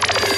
you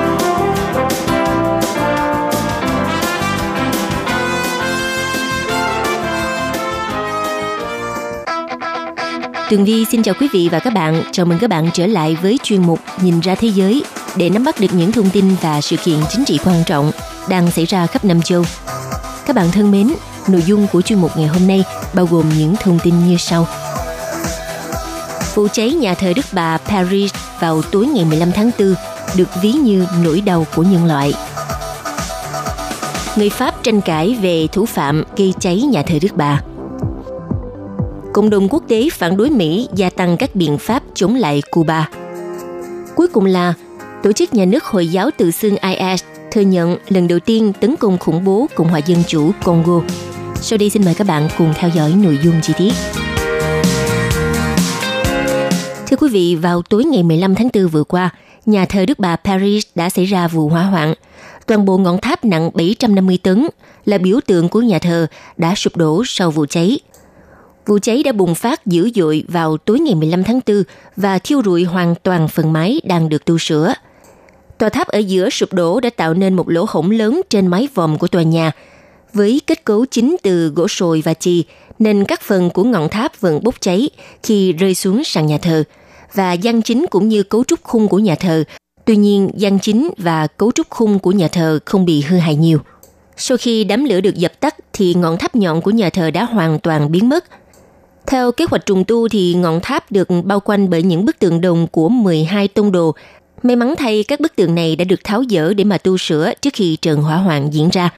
Tường Vi xin chào quý vị và các bạn. Chào mừng các bạn trở lại với chuyên mục Nhìn ra thế giới để nắm bắt được những thông tin và sự kiện chính trị quan trọng đang xảy ra khắp năm châu. Các bạn thân mến, nội dung của chuyên mục ngày hôm nay bao gồm những thông tin như sau. Vụ cháy nhà thờ Đức Bà Paris vào tối ngày 15 tháng 4 được ví như nỗi đau của nhân loại. Người Pháp tranh cãi về thủ phạm gây cháy nhà thờ Đức Bà. Cộng đồng quốc tế phản đối Mỹ gia tăng các biện pháp chống lại Cuba. Cuối cùng là Tổ chức Nhà nước Hồi giáo tự xưng IS thừa nhận lần đầu tiên tấn công khủng bố Cộng hòa Dân chủ Congo. Sau đây xin mời các bạn cùng theo dõi nội dung chi tiết. Thưa quý vị, vào tối ngày 15 tháng 4 vừa qua, nhà thờ Đức Bà Paris đã xảy ra vụ hỏa hoạn. Toàn bộ ngọn tháp nặng 750 tấn là biểu tượng của nhà thờ đã sụp đổ sau vụ cháy. Vụ cháy đã bùng phát dữ dội vào tối ngày 15 tháng 4 và thiêu rụi hoàn toàn phần mái đang được tu sửa. Tòa tháp ở giữa sụp đổ đã tạo nên một lỗ hổng lớn trên mái vòm của tòa nhà. Với kết cấu chính từ gỗ sồi và chì, nên các phần của ngọn tháp vẫn bốc cháy khi rơi xuống sàn nhà thờ. Và gian chính cũng như cấu trúc khung của nhà thờ. Tuy nhiên, gian chính và cấu trúc khung của nhà thờ không bị hư hại nhiều. Sau khi đám lửa được dập tắt thì ngọn tháp nhọn của nhà thờ đã hoàn toàn biến mất – theo kế hoạch trùng tu thì ngọn tháp được bao quanh bởi những bức tượng đồng của 12 tông đồ. May mắn thay các bức tượng này đã được tháo dỡ để mà tu sửa trước khi trận hỏa hoạn diễn ra.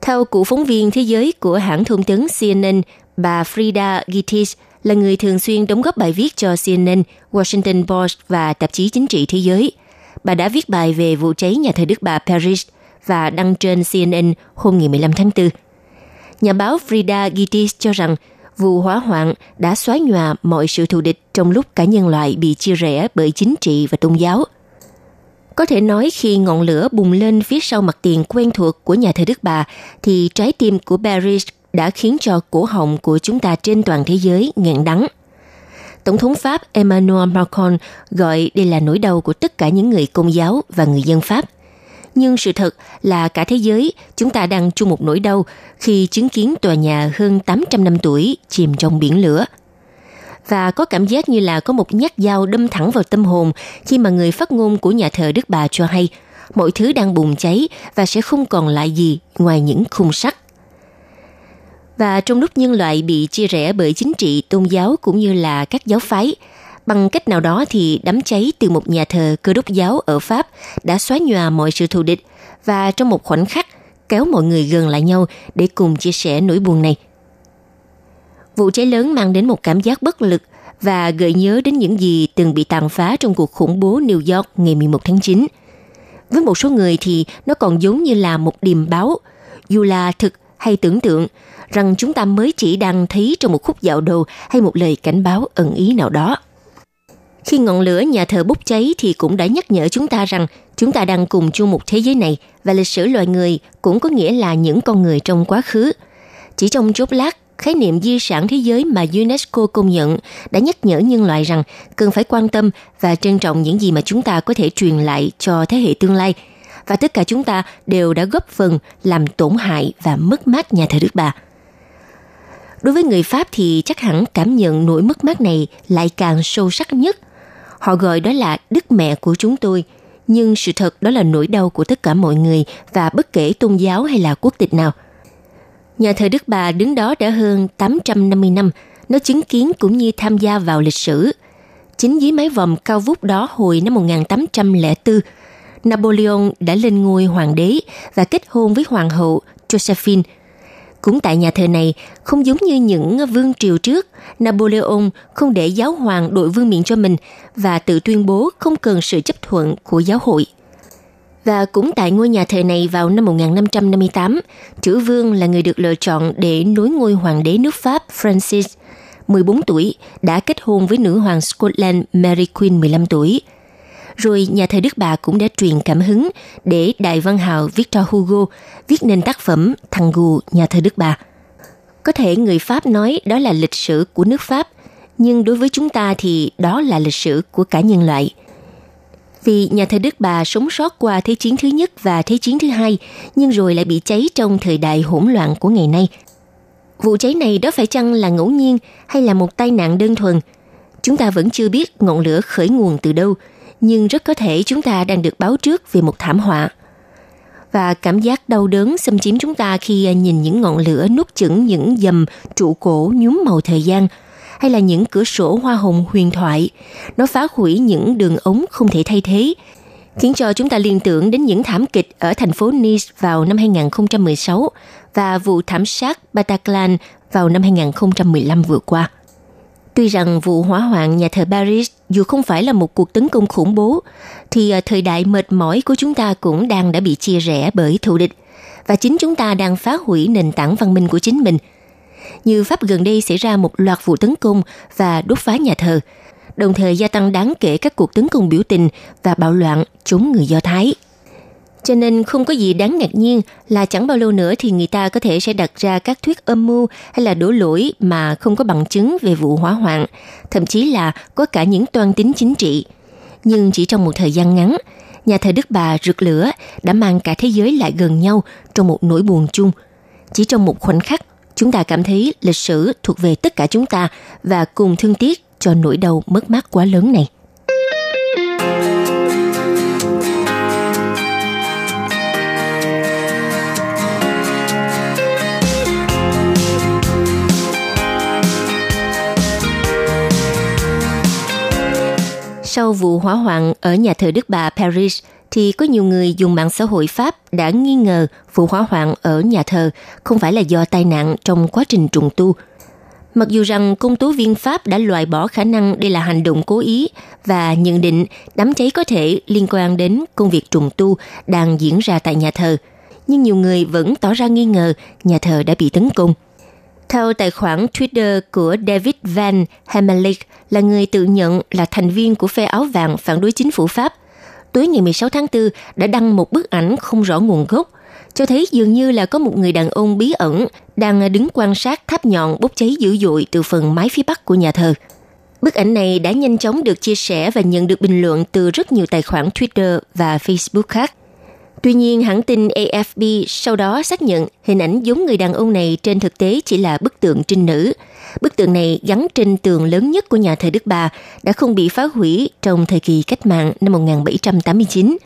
Theo cựu phóng viên thế giới của hãng thông tấn CNN, bà Frida Gitis là người thường xuyên đóng góp bài viết cho CNN, Washington Post và tạp chí chính trị thế giới. Bà đã viết bài về vụ cháy nhà thờ Đức Bà Paris và đăng trên CNN hôm ngày 15 tháng 4. Nhà báo Frida Gitis cho rằng vụ hỏa hoạn đã xóa nhòa mọi sự thù địch trong lúc cả nhân loại bị chia rẽ bởi chính trị và tôn giáo. Có thể nói khi ngọn lửa bùng lên phía sau mặt tiền quen thuộc của nhà thờ Đức Bà, thì trái tim của Paris đã khiến cho cổ họng của chúng ta trên toàn thế giới nghẹn đắng. Tổng thống Pháp Emmanuel Macron gọi đây là nỗi đau của tất cả những người công giáo và người dân Pháp – nhưng sự thật là cả thế giới chúng ta đang chung một nỗi đau khi chứng kiến tòa nhà hơn 800 năm tuổi chìm trong biển lửa. Và có cảm giác như là có một nhát dao đâm thẳng vào tâm hồn khi mà người phát ngôn của nhà thờ Đức Bà cho hay mọi thứ đang bùng cháy và sẽ không còn lại gì ngoài những khung sắt. Và trong lúc nhân loại bị chia rẽ bởi chính trị, tôn giáo cũng như là các giáo phái, Bằng cách nào đó thì đám cháy từ một nhà thờ cơ đốc giáo ở Pháp đã xóa nhòa mọi sự thù địch và trong một khoảnh khắc kéo mọi người gần lại nhau để cùng chia sẻ nỗi buồn này. Vụ cháy lớn mang đến một cảm giác bất lực và gợi nhớ đến những gì từng bị tàn phá trong cuộc khủng bố New York ngày 11 tháng 9. Với một số người thì nó còn giống như là một điềm báo, dù là thực hay tưởng tượng, rằng chúng ta mới chỉ đang thấy trong một khúc dạo đầu hay một lời cảnh báo ẩn ý nào đó. Khi ngọn lửa nhà thờ bốc cháy thì cũng đã nhắc nhở chúng ta rằng chúng ta đang cùng chung một thế giới này và lịch sử loài người cũng có nghĩa là những con người trong quá khứ. Chỉ trong chốc lát, khái niệm di sản thế giới mà UNESCO công nhận đã nhắc nhở nhân loại rằng cần phải quan tâm và trân trọng những gì mà chúng ta có thể truyền lại cho thế hệ tương lai. Và tất cả chúng ta đều đã góp phần làm tổn hại và mất mát nhà thờ Đức Bà. Đối với người Pháp thì chắc hẳn cảm nhận nỗi mất mát này lại càng sâu sắc nhất Họ gọi đó là đức mẹ của chúng tôi, nhưng sự thật đó là nỗi đau của tất cả mọi người và bất kể tôn giáo hay là quốc tịch nào. Nhà thờ Đức Bà đứng đó đã hơn 850 năm, Nó chứng kiến cũng như tham gia vào lịch sử. Chính dưới mái vòm cao vút đó hồi năm 1804, Napoleon đã lên ngôi hoàng đế và kết hôn với hoàng hậu Josephine. Cũng tại nhà thờ này, không giống như những vương triều trước, Napoleon không để giáo hoàng đội vương miện cho mình và tự tuyên bố không cần sự chấp thuận của giáo hội. Và cũng tại ngôi nhà thờ này vào năm 1558, chữ vương là người được lựa chọn để nối ngôi hoàng đế nước Pháp Francis, 14 tuổi, đã kết hôn với nữ hoàng Scotland Mary Queen 15 tuổi. Rồi nhà thờ Đức Bà cũng đã truyền cảm hứng để đại văn hào Victor Hugo viết nên tác phẩm Thằng Gù nhà thờ Đức Bà. Có thể người Pháp nói đó là lịch sử của nước Pháp, nhưng đối với chúng ta thì đó là lịch sử của cả nhân loại – vì nhà thờ Đức Bà sống sót qua Thế chiến thứ nhất và Thế chiến thứ hai, nhưng rồi lại bị cháy trong thời đại hỗn loạn của ngày nay. Vụ cháy này đó phải chăng là ngẫu nhiên hay là một tai nạn đơn thuần? Chúng ta vẫn chưa biết ngọn lửa khởi nguồn từ đâu, nhưng rất có thể chúng ta đang được báo trước về một thảm họa. Và cảm giác đau đớn xâm chiếm chúng ta khi à, nhìn những ngọn lửa nuốt chửng những dầm trụ cổ nhúm màu thời gian – hay là những cửa sổ hoa hồng huyền thoại. Nó phá hủy những đường ống không thể thay thế, khiến cho chúng ta liên tưởng đến những thảm kịch ở thành phố Nice vào năm 2016 và vụ thảm sát Bataclan vào năm 2015 vừa qua. Tuy rằng vụ hỏa hoạn nhà thờ Paris dù không phải là một cuộc tấn công khủng bố, thì ờ, thời đại mệt mỏi của chúng ta cũng đang đã bị chia rẽ bởi thù địch. Và chính chúng ta đang phá hủy nền tảng văn minh của chính mình – như Pháp gần đây xảy ra một loạt vụ tấn công và đốt phá nhà thờ, đồng thời gia tăng đáng kể các cuộc tấn công biểu tình và bạo loạn chống người Do Thái. Cho nên không có gì đáng ngạc nhiên là chẳng bao lâu nữa thì người ta có thể sẽ đặt ra các thuyết âm mưu hay là đổ lỗi mà không có bằng chứng về vụ hỏa hoạn, thậm chí là có cả những toan tính chính trị. Nhưng chỉ trong một thời gian ngắn, nhà thờ Đức Bà rực lửa đã mang cả thế giới lại gần nhau trong một nỗi buồn chung. Chỉ trong một khoảnh khắc, chúng ta cảm thấy lịch sử thuộc về tất cả chúng ta và cùng thương tiếc cho nỗi đau mất mát quá lớn này. Sau vụ hỏa hoạn ở nhà thờ Đức Bà Paris – thì có nhiều người dùng mạng xã hội Pháp đã nghi ngờ vụ hỏa hoạn ở nhà thờ không phải là do tai nạn trong quá trình trùng tu. Mặc dù rằng công tố viên Pháp đã loại bỏ khả năng đây là hành động cố ý và nhận định đám cháy có thể liên quan đến công việc trùng tu đang diễn ra tại nhà thờ, nhưng nhiều người vẫn tỏ ra nghi ngờ nhà thờ đã bị tấn công. Theo tài khoản Twitter của David Van Hemelik là người tự nhận là thành viên của phe áo vàng phản đối chính phủ Pháp – tối ngày 16 tháng 4 đã đăng một bức ảnh không rõ nguồn gốc, cho thấy dường như là có một người đàn ông bí ẩn đang đứng quan sát tháp nhọn bốc cháy dữ dội từ phần mái phía bắc của nhà thờ. Bức ảnh này đã nhanh chóng được chia sẻ và nhận được bình luận từ rất nhiều tài khoản Twitter và Facebook khác. Tuy nhiên, hãng tin AFP sau đó xác nhận hình ảnh giống người đàn ông này trên thực tế chỉ là bức tượng trinh nữ. Bức tượng này gắn trên tường lớn nhất của nhà thờ Đức Bà đã không bị phá hủy trong thời kỳ cách mạng năm 1789.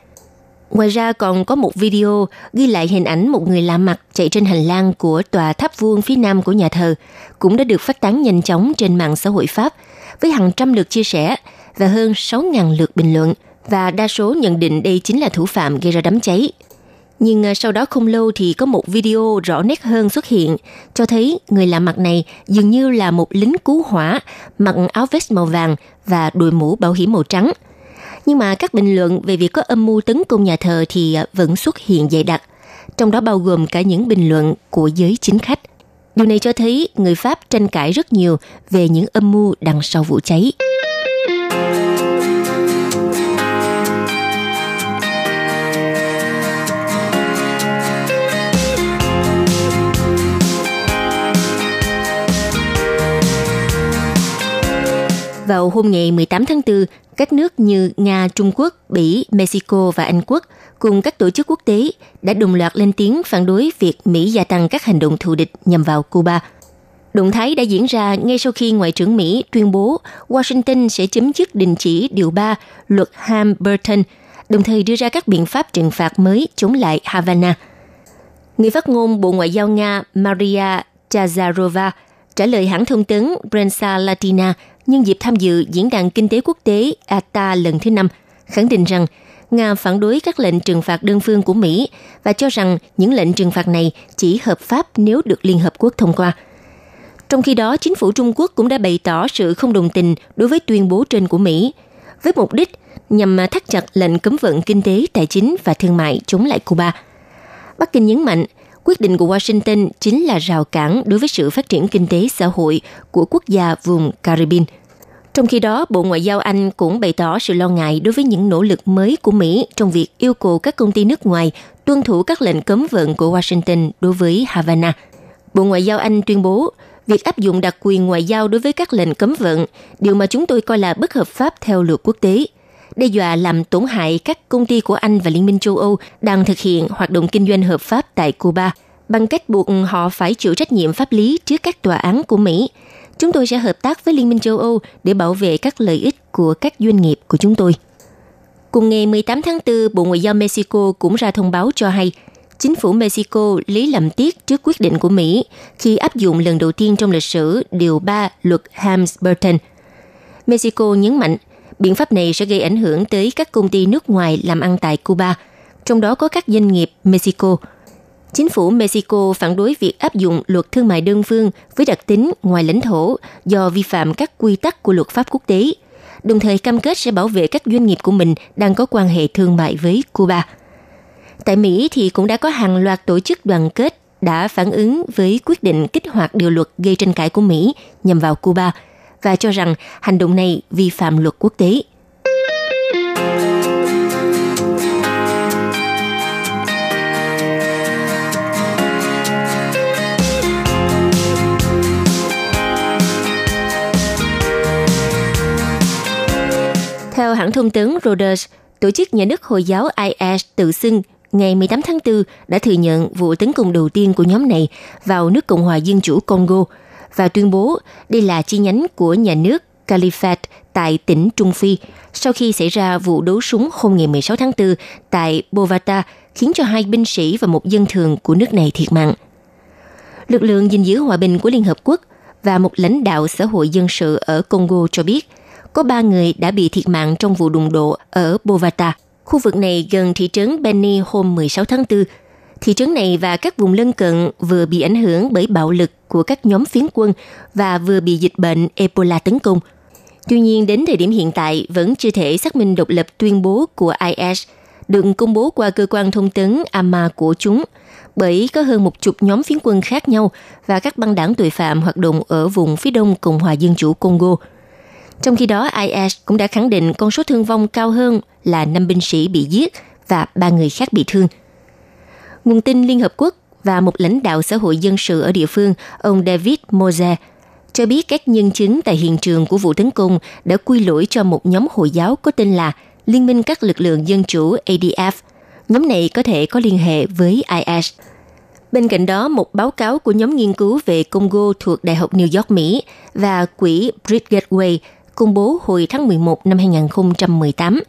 Ngoài ra còn có một video ghi lại hình ảnh một người lạ mặt chạy trên hành lang của tòa tháp vuông phía nam của nhà thờ, cũng đã được phát tán nhanh chóng trên mạng xã hội Pháp với hàng trăm lượt chia sẻ và hơn 6.000 lượt bình luận – và đa số nhận định đây chính là thủ phạm gây ra đám cháy. Nhưng à, sau đó không lâu thì có một video rõ nét hơn xuất hiện, cho thấy người lạ mặt này dường như là một lính cứu hỏa, mặc áo vest màu vàng và đội mũ bảo hiểm màu trắng. Nhưng mà các bình luận về việc có âm mưu tấn công nhà thờ thì à, vẫn xuất hiện dày đặc, trong đó bao gồm cả những bình luận của giới chính khách. Điều này cho thấy người Pháp tranh cãi rất nhiều về những âm mưu đằng sau vụ cháy. Vào hôm ngày 18 tháng 4, các nước như Nga, Trung Quốc, Bỉ, Mexico và Anh Quốc cùng các tổ chức quốc tế đã đồng loạt lên tiếng phản đối việc Mỹ gia tăng các hành động thù địch nhằm vào Cuba. Động thái đã diễn ra ngay sau khi Ngoại trưởng Mỹ tuyên bố Washington sẽ chấm dứt đình chỉ điều 3 luật Ham-Burton, đồng thời đưa ra các biện pháp trừng phạt mới chống lại Havana. Người phát ngôn Bộ Ngoại giao Nga Maria Chazarova Trả lời hãng thông tấn Prensa Latina nhân dịp tham dự Diễn đàn Kinh tế Quốc tế ATA lần thứ năm, khẳng định rằng Nga phản đối các lệnh trừng phạt đơn phương của Mỹ và cho rằng những lệnh trừng phạt này chỉ hợp pháp nếu được Liên Hợp Quốc thông qua. Trong khi đó, chính phủ Trung Quốc cũng đã bày tỏ sự không đồng tình đối với tuyên bố trên của Mỹ, với mục đích nhằm thắt chặt lệnh cấm vận kinh tế, tài chính và thương mại chống lại Cuba. Bắc Kinh nhấn mạnh, quyết định của Washington chính là rào cản đối với sự phát triển kinh tế xã hội của quốc gia vùng Caribbean. Trong khi đó, Bộ Ngoại giao Anh cũng bày tỏ sự lo ngại đối với những nỗ lực mới của Mỹ trong việc yêu cầu các công ty nước ngoài tuân thủ các lệnh cấm vận của Washington đối với Havana. Bộ Ngoại giao Anh tuyên bố, việc áp dụng đặc quyền ngoại giao đối với các lệnh cấm vận, điều mà chúng tôi coi là bất hợp pháp theo luật quốc tế, đe dọa làm tổn hại các công ty của Anh và Liên minh châu Âu đang thực hiện hoạt động kinh doanh hợp pháp tại Cuba bằng cách buộc họ phải chịu trách nhiệm pháp lý trước các tòa án của Mỹ. Chúng tôi sẽ hợp tác với Liên minh châu Âu để bảo vệ các lợi ích của các doanh nghiệp của chúng tôi. Cùng ngày 18 tháng 4, Bộ Ngoại giao Mexico cũng ra thông báo cho hay chính phủ Mexico lý lầm tiếc trước quyết định của Mỹ khi áp dụng lần đầu tiên trong lịch sử Điều 3 luật Ham's Burton. Mexico nhấn mạnh biện pháp này sẽ gây ảnh hưởng tới các công ty nước ngoài làm ăn tại Cuba, trong đó có các doanh nghiệp Mexico. Chính phủ Mexico phản đối việc áp dụng luật thương mại đơn phương với đặc tính ngoài lãnh thổ do vi phạm các quy tắc của luật pháp quốc tế, đồng thời cam kết sẽ bảo vệ các doanh nghiệp của mình đang có quan hệ thương mại với Cuba. Tại Mỹ thì cũng đã có hàng loạt tổ chức đoàn kết đã phản ứng với quyết định kích hoạt điều luật gây tranh cãi của Mỹ nhằm vào Cuba và cho rằng hành động này vi phạm luật quốc tế. Theo hãng thông tấn Reuters, tổ chức nhà nước Hồi giáo IS tự xưng ngày 18 tháng 4 đã thừa nhận vụ tấn công đầu tiên của nhóm này vào nước Cộng hòa Dân chủ Congo và tuyên bố đây là chi nhánh của nhà nước Caliphate tại tỉnh Trung Phi sau khi xảy ra vụ đấu súng hôm ngày 16 tháng 4 tại Bovata khiến cho hai binh sĩ và một dân thường của nước này thiệt mạng. Lực lượng gìn giữ hòa bình của Liên Hợp Quốc và một lãnh đạo xã hội dân sự ở Congo cho biết, có ba người đã bị thiệt mạng trong vụ đụng độ ở Bovata. Khu vực này gần thị trấn Beni hôm 16 tháng 4. Thị trấn này và các vùng lân cận vừa bị ảnh hưởng bởi bạo lực của các nhóm phiến quân và vừa bị dịch bệnh Ebola tấn công. Tuy nhiên, đến thời điểm hiện tại vẫn chưa thể xác minh độc lập tuyên bố của IS được công bố qua cơ quan thông tấn AMA của chúng, bởi có hơn một chục nhóm phiến quân khác nhau và các băng đảng tội phạm hoạt động ở vùng phía đông Cộng hòa Dân chủ Congo. Trong khi đó, IS cũng đã khẳng định con số thương vong cao hơn là 5 binh sĩ bị giết và ba người khác bị thương. Nguồn tin Liên Hợp Quốc và một lãnh đạo xã hội dân sự ở địa phương, ông David Moze, cho biết các nhân chứng tại hiện trường của vụ tấn công đã quy lỗi cho một nhóm Hồi giáo có tên là Liên minh các lực lượng dân chủ ADF. Nhóm này có thể có liên hệ với IS. Bên cạnh đó, một báo cáo của nhóm nghiên cứu về Congo thuộc Đại học New York, Mỹ và quỹ Bridge Gateway công bố hồi tháng 11 năm 2018,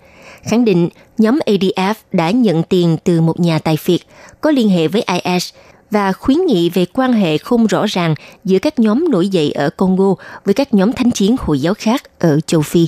khẳng định nhóm ADF đã nhận tiền từ một nhà tài phiệt, có liên hệ với IS và khuyến nghị về quan hệ không rõ ràng giữa các nhóm nổi dậy ở Congo với các nhóm thánh chiến Hồi giáo khác ở châu Phi.